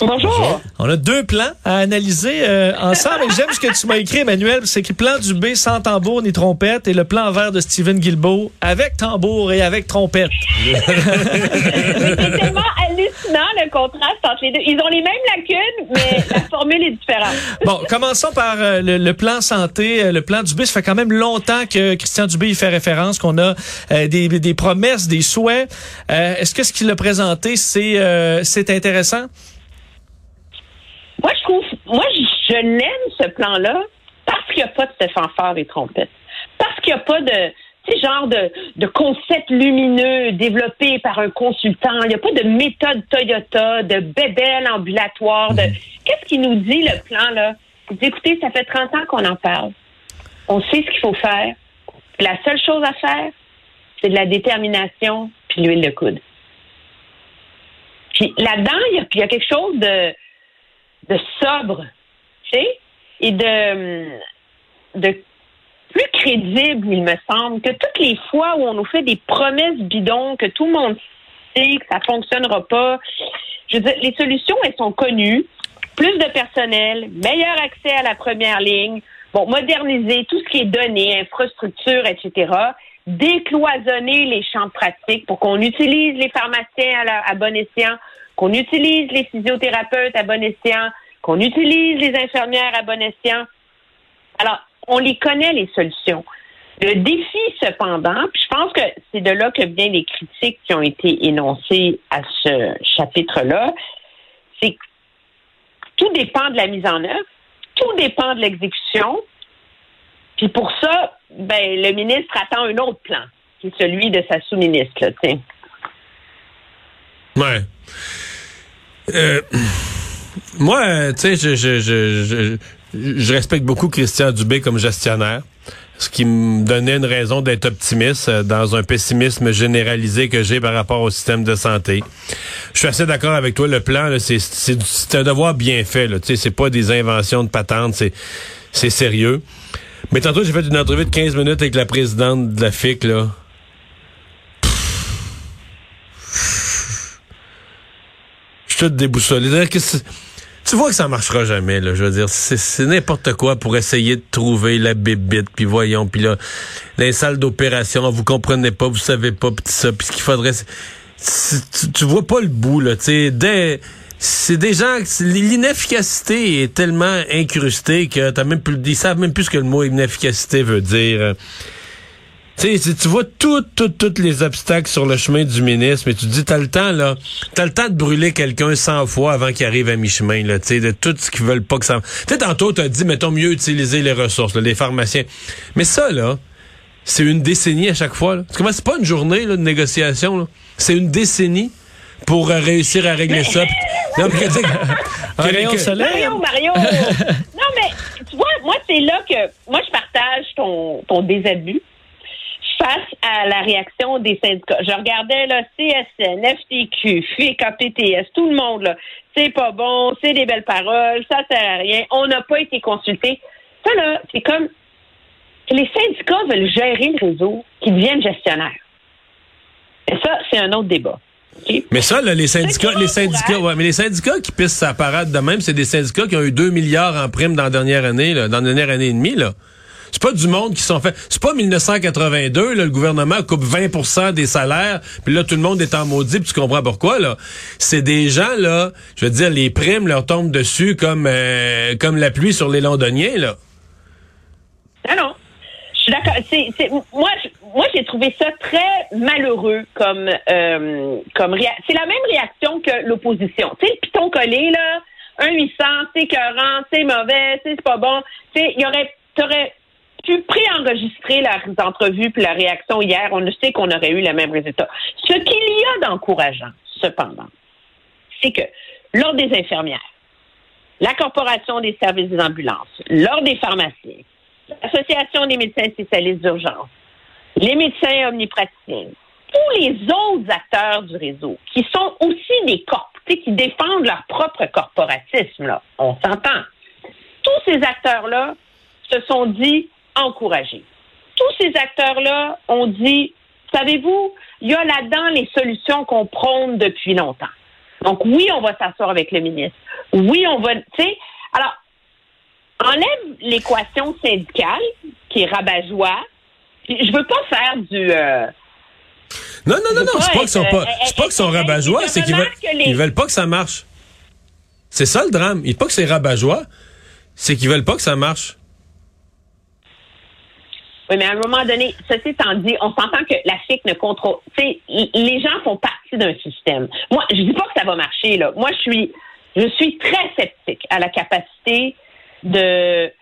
Bonjour. On a deux plans à analyser euh, ensemble. J'aime ce que tu m'as écrit, Emmanuel. C'est le plan du B sans tambour ni trompette et le plan vert de Steven Guilbeault avec tambour et avec trompette. c'est tellement hallucinant le contraste entre les deux. Ils ont les mêmes lacunes, mais la formule est différente. Bon, commençons par euh, le, le plan santé, euh, le plan Dubé. Ça fait quand même longtemps que Christian Dubé y fait référence, qu'on a euh, des, des promesses, des souhaits. Euh, Est-ce que ce qu'il a présenté, c'est euh, c'est intéressant? Moi, je trouve, moi, je l'aime, ce plan-là, parce qu'il n'y a pas de fanfare et trompette. Parce qu'il n'y a pas de, tu genre de, de concept lumineux développé par un consultant. Il n'y a pas de méthode Toyota, de bébelle ambulatoire, qu'est-ce qu'il nous dit, le plan, là? Écoutez, ça fait 30 ans qu'on en parle. On sait ce qu'il faut faire. La seule chose à faire, c'est de la détermination puis l'huile de coude. Puis là-dedans, il y a quelque chose de, de sobre, tu sais, et de, plus crédible, il me semble, que toutes les fois où on nous fait des promesses bidons, que tout le monde sait que ça fonctionnera pas. Je veux dire, les solutions, elles sont connues. Plus de personnel, meilleur accès à la première ligne, moderniser tout ce qui est donné, infrastructure, etc. Décloisonner les champs de pratique pour qu'on utilise les pharmaciens à, à bon escient, qu'on utilise les physiothérapeutes à bon escient, qu'on utilise les infirmières à bon escient. Alors, on les connaît, les solutions. Le défi, cependant, puis je pense que c'est de là que viennent les critiques qui ont été énoncées à ce chapitre-là, c'est que tout dépend de la mise en œuvre, tout dépend de l'exécution. Puis pour ça, ben, le ministre attend un autre plan, qui est celui de sa sous-ministre. Ouais. Euh, moi, tu sais, je, je, je, je, respecte beaucoup Christian Dubé comme gestionnaire, ce qui me donnait une raison d'être optimiste euh, dans un pessimisme généralisé que j'ai par rapport au système de santé. Je suis assez d'accord avec toi, le plan, c'est, un devoir bien fait. Tu sais, c'est pas des inventions de patentes, c'est, c'est sérieux. Mais tantôt, j'ai fait une entrevue de 15 minutes avec la présidente de la FIC, là. Je suis déboussolé. Tu vois que ça marchera jamais, là. Je veux dire, c'est, n'importe quoi pour essayer de trouver la bébite, puis voyons, puis là, les salles d'opération, vous comprenez pas, vous savez pas, puis ça, puis ce qu'il faudrait, tu, tu vois pas le bout, là. Tu sais, c'est des gens, l'inefficacité est tellement incrustée que t'as même plus, ils savent même plus ce que le mot inefficacité veut dire. Tu sais, tu vois tous tout, tous les obstacles sur le chemin du ministre, mais tu te dis, t'as le temps, là. T'as le temps de brûler quelqu'un 100 fois avant qu'il arrive à mi-chemin, là. Tu sais, de tout ce qu'ils veulent pas que ça. Tu sais, tantôt, t'as dit, mettons, mieux utiliser les ressources, là, les pharmaciens. Mais ça, là, c'est une décennie à chaque fois, là. Tu comprends? C'est pas une journée, là, de négociation, là. C'est une décennie pour euh, réussir à régler ça. Non, mais soleil. Mario, Mario! non, mais tu vois, moi, c'est là que moi, je partage ton, ton désabus face à la réaction des syndicats. Je regardais là, CSN, FTQ, FIC, APTS, tout le monde, là. C'est pas bon, c'est des belles paroles, ça sert à rien, on n'a pas été consulté. Ça, là, c'est comme les syndicats veulent gérer le réseau, qu'ils deviennent gestionnaires. Et ça, c'est un autre débat. Mais ça, là, les syndicats, les syndicats, ouais, mais les syndicats qui pissent sa parade de même, c'est des syndicats qui ont eu 2 milliards en prime dans la dernière année, là, dans la dernière année et demie, là. C'est pas du monde qui sont fait. C'est pas 1982, là, le gouvernement coupe 20% des salaires, puis là, tout le monde est en maudit, puis tu comprends pourquoi, là. C'est des gens, là, je veux dire, les primes leur tombent dessus comme, euh, comme la pluie sur les londoniens, là. Non, non. Je suis d'accord. C'est, moi, moi, j'ai trouvé ça très malheureux comme, euh, comme réa- C'est la même réaction que l'opposition. Tu sais, le piton collé, là, un 800, c'est écœurant, c'est mauvais, c'est pas bon. Tu sais, il y aurait, pu préenregistrer la entrevue puis la réaction hier. On ne sait qu'on aurait eu le même résultat. Ce qu'il y a d'encourageant, cependant, c'est que l'Ordre des infirmières, la Corporation des services des ambulances, l'Ordre des pharmaciens, l'Association des médecins spécialistes d'urgence, les médecins omnipraticiens, tous les autres acteurs du réseau qui sont aussi des corps, qui défendent leur propre corporatisme, là, on s'entend. Tous ces acteurs-là se sont dit encouragés. Tous ces acteurs-là ont dit, savez-vous, il y a là-dedans les solutions qu'on prône depuis longtemps. Donc oui, on va s'asseoir avec le ministre. Oui, on va, tu sais, alors enlève l'équation syndicale qui est rabat-joie. Je veux pas faire du euh, Non, non, non, non, c'est pas qu'ils sont pas, c'est pas qu'ils sont rabat-joie, euh, c'est qu'ils veulent, les- ils veulent pas que ça marche. C'est ça le drame. Ils pas que c'est rabat-joie, c'est qu'ils veulent pas que ça marche. Oui, mais à un moment donné, ceci étant dit, on s'entend que la FIC ne contrôle. Tu sais, les gens font partie d'un système. Moi, je dis pas que ça va marcher, là. Moi, je suis, je suis très sceptique à la capacité de,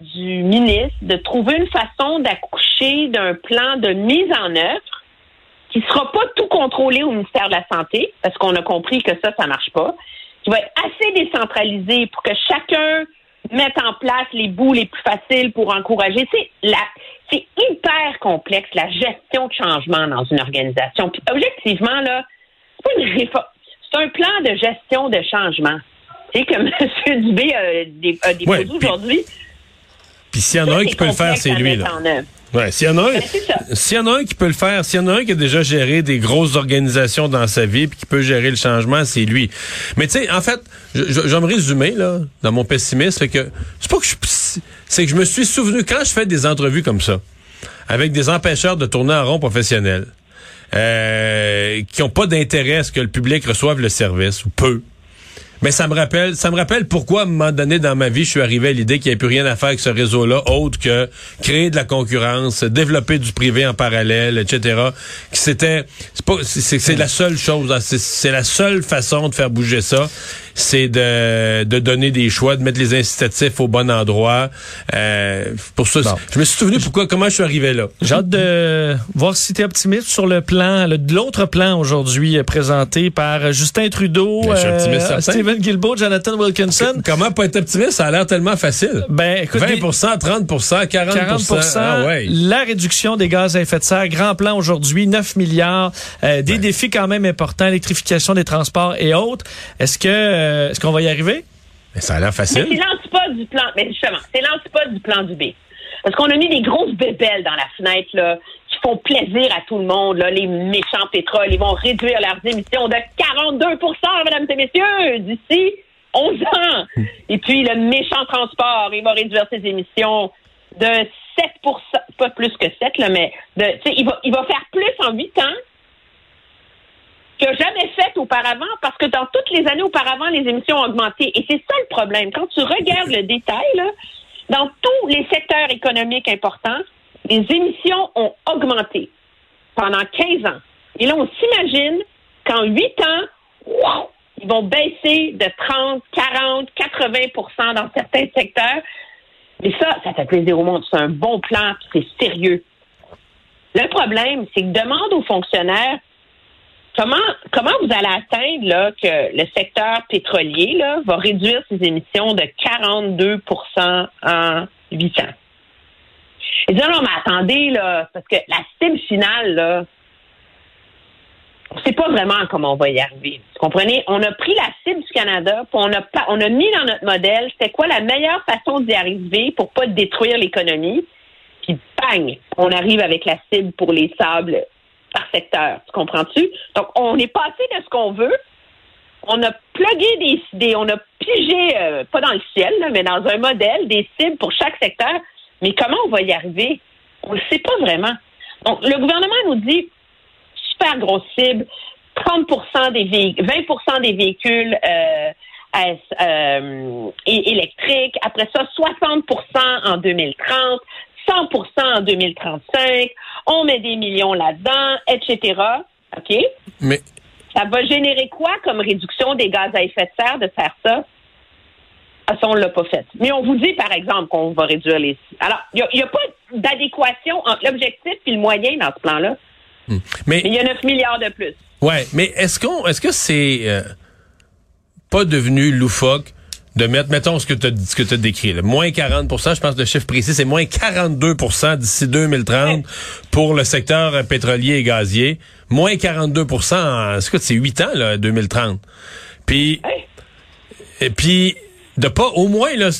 du ministre de trouver une façon d'accoucher d'un plan de mise en œuvre qui sera pas tout contrôlé au ministère de la Santé, parce qu'on a compris que ça, ça marche pas, qui va être assez décentralisé pour que chacun mette en place les bouts les plus faciles pour encourager. C'est la, c'est hyper complexe la gestion de changement dans une organisation. Puis objectivement là, c'est pas une réforme, c'est un plan de gestion de changement. Tu sais que M. Dubé a, dé- a déposé Ouais, aujourd'hui. Puis s'il y en a un qui peut le faire, c'est lui, là. Ouais, s'il y en a un, Ben, s'il y en a un qui peut le faire, s'il y en a un qui a déjà géré des grosses organisations dans sa vie puis qui peut gérer le changement, c'est lui. Mais tu sais, en fait, je, je, je vais me résumer là dans mon pessimisme, fait que c'est pas que je c'est que je me suis souvenu quand je fais des entrevues comme ça avec des empêcheurs de tourner en rond professionnel euh, qui ont pas d'intérêt à ce que le public reçoive le service ou peu. Mais ça me rappelle, ça me rappelle pourquoi à un moment donné dans ma vie, je suis arrivé à l'idée qu'il n'y avait plus rien à faire avec ce réseau-là, autre que créer de la concurrence, développer du privé en parallèle, etc. C'était, c'est pas, c'est, la seule chose, hein, c'est, la seule façon de faire bouger ça, c'est de, de donner des choix, de mettre les incitatifs au bon endroit. Euh, pour ça, Bon. je me suis souvenu pourquoi, comment je suis arrivé là. J'ai hâte de voir si tu es optimiste sur le plan, l'autre plan aujourd'hui euh, présenté par euh, Justin Trudeau, Ben, je Jonathan Wilkinson. Comment pas être optimiste? Ça a l'air tellement facile. Ben, écoute, 20 des- 30 40 40 Ah ouais. la réduction des gaz à effet de serre, grand plan aujourd'hui, 9 milliards, euh, des défis quand même importants, électrification des transports et autres. Est-ce que euh, est-ce qu'on va y arriver? Mais ça a l'air Mais facile. c'est l'antipode du plan. Mais justement, c'est l'antipode du plan du B. Parce qu'on a mis des grosses bébelles dans la fenêtre, là, font plaisir à tout le monde, là, les méchants pétroles. Ils vont réduire leurs émissions de 42% mesdames et messieurs, d'ici 11 ans. Et puis, le méchant transport, il va réduire ses émissions de 7% pas plus que 7, là, mais de, il va, il va faire plus en 8 ans n'a jamais fait auparavant, parce que dans toutes les années auparavant, les émissions ont augmenté. Et c'est ça le problème. Quand tu regardes le détail, là, dans tous les secteurs économiques importants, les émissions ont augmenté pendant 15 ans. Et là, on s'imagine qu'en 8 ans, wow, ils vont baisser de 30, 40, 80% dans certains secteurs. Mais ça, ça fait plaisir au monde. C'est un bon plan, c'est sérieux. Le problème, c'est que demande aux fonctionnaires comment comment vous allez atteindre là, que le secteur pétrolier là, va réduire ses émissions de 42% en 8 ans? Et disent non, mais attendez, là, parce que la cible finale, là, on ne sait pas vraiment comment on va y arriver. Vous comprenez? On a pris la cible du Canada, puis on a, mis dans notre modèle, c'était quoi la meilleure façon d'y arriver pour pas détruire l'économie. Puis bang, on arrive avec la cible pour les sables par secteur. Tu comprends-tu? Donc, on est passé de ce qu'on veut. On a plugué des, on a pigé, euh, pas dans le ciel, mais dans un modèle, des cibles pour chaque secteur. Mais comment on va y arriver? On ne sait pas vraiment. Donc, le gouvernement nous dit, super grosse cible, 30 des véhicules, 20% des véhicules euh, à- euh, électriques. Après ça, 60% en 2030, 100% en 2035. On met des millions là-dedans, etc. OK? Mais Ça va générer quoi comme réduction des gaz à effet de serre de faire ça? Ah, ça, on l'a pas fait. Mais on vous dit, par exemple, qu'on va réduire les... Alors, il n'y a, pas d'adéquation entre l'objectif et le moyen dans ce plan-là. mais Mais il y a 9 milliards de plus. Ouais, mais est-ce qu'on est-ce que c'est euh, pas devenu loufoque de mettre mettons ce que tu ce que tu as décrit là, moins 40% je pense que le chiffre précis c'est moins 42% d'ici 2030 pour le secteur pétrolier et gazier, moins 42% en c'est 8 ans là 2030. Puis et puis de pas au moins là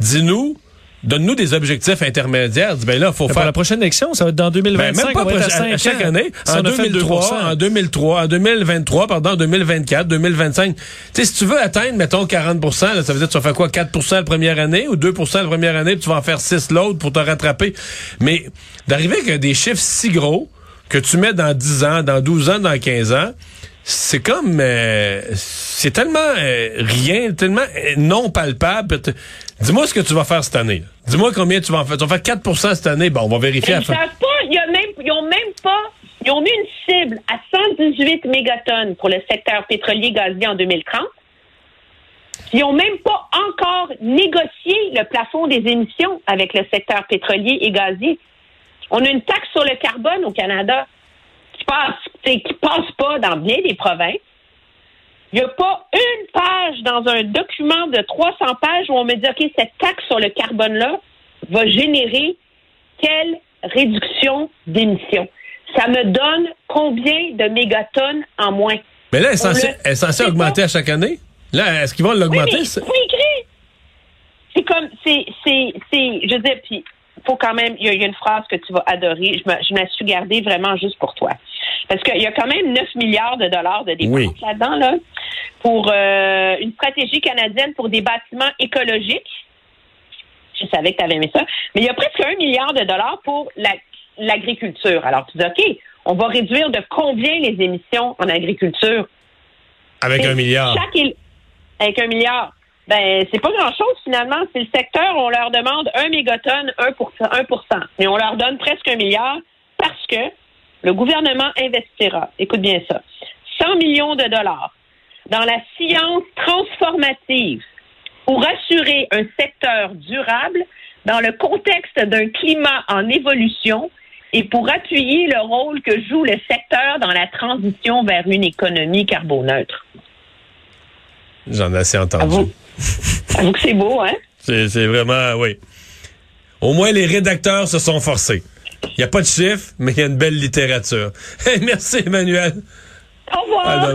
dis-nous donne-nous des objectifs intermédiaires. Dis, ben là faut Pour faire la prochaine élection, ça va être dans ben, 2025. même pas on va être à, à chaque ans. année. Si En on a fait 2003, 2%. en 2003, en 2023, pardon, en 2024, 2025. Tu sais, si tu veux atteindre, mettons, 40 là, ça veut dire que tu vas faire quoi, 4% la première année ou 2% la première année, puis tu vas en faire 6 l'autre pour te rattraper. Mais d'arriver avec des chiffres si gros que tu mets dans 10 ans, dans 12 ans, dans 15 ans, c'est comme euh, c'est tellement euh, rien, tellement euh, non palpable. Dis-moi ce que tu vas faire cette année. Dis-moi combien tu vas en faire. Tu vas faire 4 cette année. Bon, on va vérifier. Ils ne savent pas, même, ils ont même pas, ils ont mis une cible à 118 mégatonnes pour le secteur pétrolier gazier en 2030. Ils n'ont même pas encore négocié le plafond des émissions avec le secteur pétrolier et gazier. On a une taxe sur le carbone au Canada passe, qui passe pas dans bien des provinces. Il n'y a pas une page dans un document de 300 pages où on me dit, OK, cette taxe sur le carbone-là va générer quelle réduction d'émissions. Ça me donne combien de mégatonnes en moins? Mais là, elle est censée, le- c'est augmenter à chaque année? Là, est-ce qu'ils vont Oui, l'augmenter? mais faut écrire. C'est comme, c'est, c'est, c'est, je veux dire, puis faut quand même, il y, a- il y a une phrase que tu vas adorer. Je me, suis gardée vraiment juste pour toi. Parce qu'il y a quand même 9 milliards de dollars de dépenses Oui. là-dedans, là, pour euh, une stratégie canadienne pour des bâtiments écologiques. Je savais que tu avais aimé ça. Mais il y a presque un milliard de dollars pour la- l'agriculture. Alors, tu dis, OK, on va réduire de combien les émissions en agriculture? Avec un milliard. chaque avec un milliard. Ben, c'est pas grand-chose finalement. C'est le secteur, on leur demande un mégatonne, 1 1 Mais on leur donne presque un milliard parce que le gouvernement investira, écoute bien ça, 100 millions de dollars dans la science transformative pour assurer un secteur durable dans le contexte d'un climat en évolution et pour appuyer le rôle que joue le secteur dans la transition vers une économie carboneutre. J'en ai assez entendu. Avoue. Avoue que c'est beau, hein? C'est c'est vraiment, oui. Au moins, les rédacteurs se sont forcés. Il n'y a pas de chiffres, mais il y a une belle littérature. Hey, merci, Emmanuel. Au revoir!